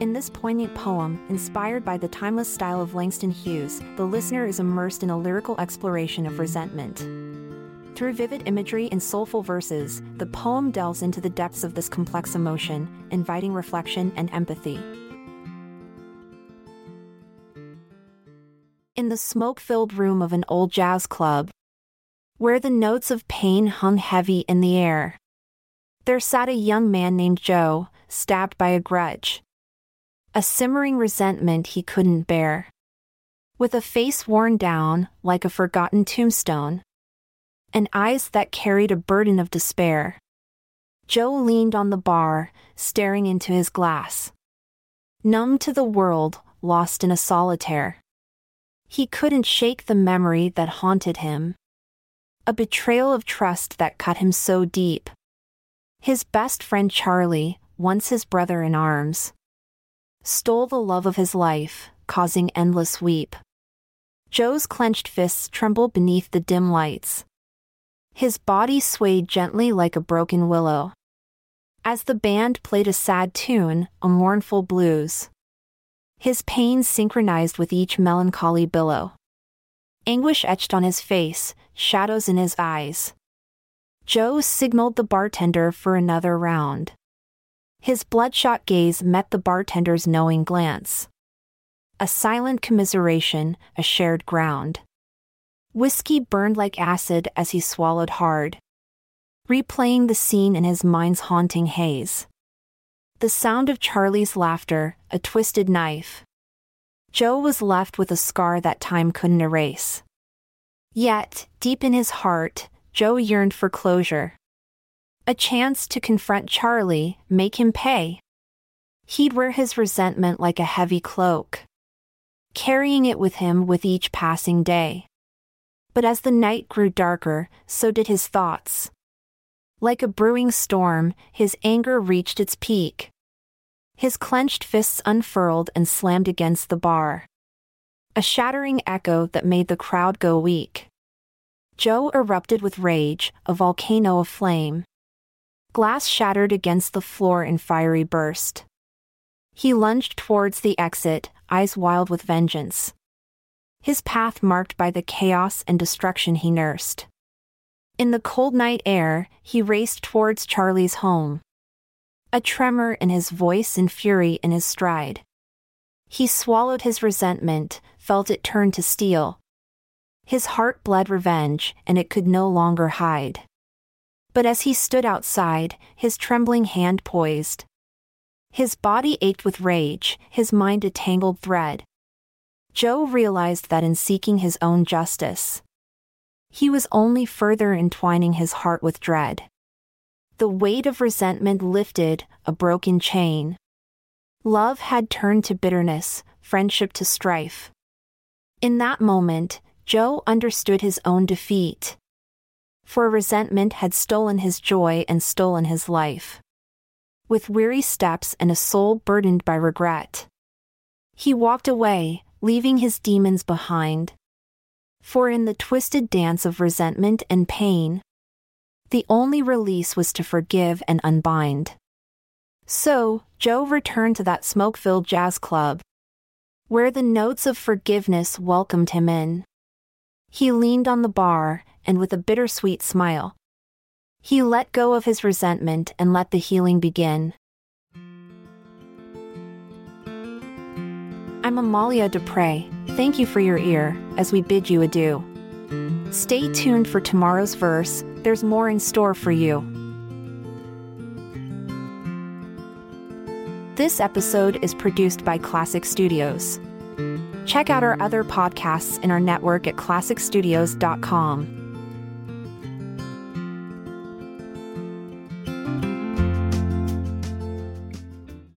In this poignant poem, inspired by the timeless style of Langston Hughes, the listener is immersed in a lyrical exploration of resentment. Through vivid imagery and soulful verses, the poem delves into the depths of this complex emotion, inviting reflection and empathy. In the smoke filled room of an old jazz club, where the notes of pain hung heavy in the air, there sat a young man named Joe, stabbed by a grudge a simmering resentment he couldn't bear. With a face worn down like a forgotten tombstone, and eyes that carried a burden of despair, Joe leaned on the bar, staring into his glass. Numb to the world, lost in a solitaire. He couldn't shake the memory that haunted him. A betrayal of trust that cut him so deep. His best friend Charlie, once his brother in arms, stole the love of his life, causing endless weep. Joe's clenched fists trembled beneath the dim lights. His body swayed gently like a broken willow. As the band played a sad tune, a mournful blues. His pain synchronized with each melancholy billow. Anguish etched on his face, shadows in his eyes. Joe signaled the bartender for another round. His bloodshot gaze met the bartender's knowing glance. A silent commiseration, a shared ground. Whiskey burned like acid as he swallowed hard, replaying the scene in his mind's haunting haze. The sound of Charlie's laughter, a twisted knife. Joe was left with a scar that time couldn't erase. Yet, deep in his heart, Joe yearned for closure a chance to confront Charlie, make him pay. He'd wear his resentment like a heavy cloak, carrying it with him with each passing day. But as the night grew darker, so did his thoughts. Like a brewing storm, his anger reached its peak. His clenched fists unfurled and slammed against the bar. A shattering echo that made the crowd go weak. Joe erupted with rage, a volcano of flame. Glass shattered against the floor in fiery burst. He lunged towards the exit, eyes wild with vengeance. His path marked by the chaos and destruction he nursed. In the cold night air, he raced towards Charlie's home. A tremor in his voice and fury in his stride. He swallowed his resentment, felt it turn to steel. His heart bled revenge, and it could no longer hide. But as he stood outside, his trembling hand poised. His body ached with rage, his mind a tangled thread. Joe realized that in seeking his own justice, he was only further entwining his heart with dread. The weight of resentment lifted, a broken chain. Love had turned to bitterness, friendship to strife. In that moment, Joe understood his own defeat for resentment had stolen his joy and stolen his life. With weary steps and a soul burdened by regret, he walked away, leaving his demons behind. For in the twisted dance of resentment and pain, the only release was to forgive and unbind. So, Joe returned to that smoke filled jazz club, where the notes of forgiveness welcomed him in. He leaned on the bar, and with a bittersweet smile. He let go of his resentment and let the healing begin. I'm Amalia Dupre. Thank you for your ear as we bid you adieu. Stay tuned for tomorrow's verse, there's more in store for you. This episode is produced by Klassic Studios. Check out our other podcasts in our network at klassicstudios.com.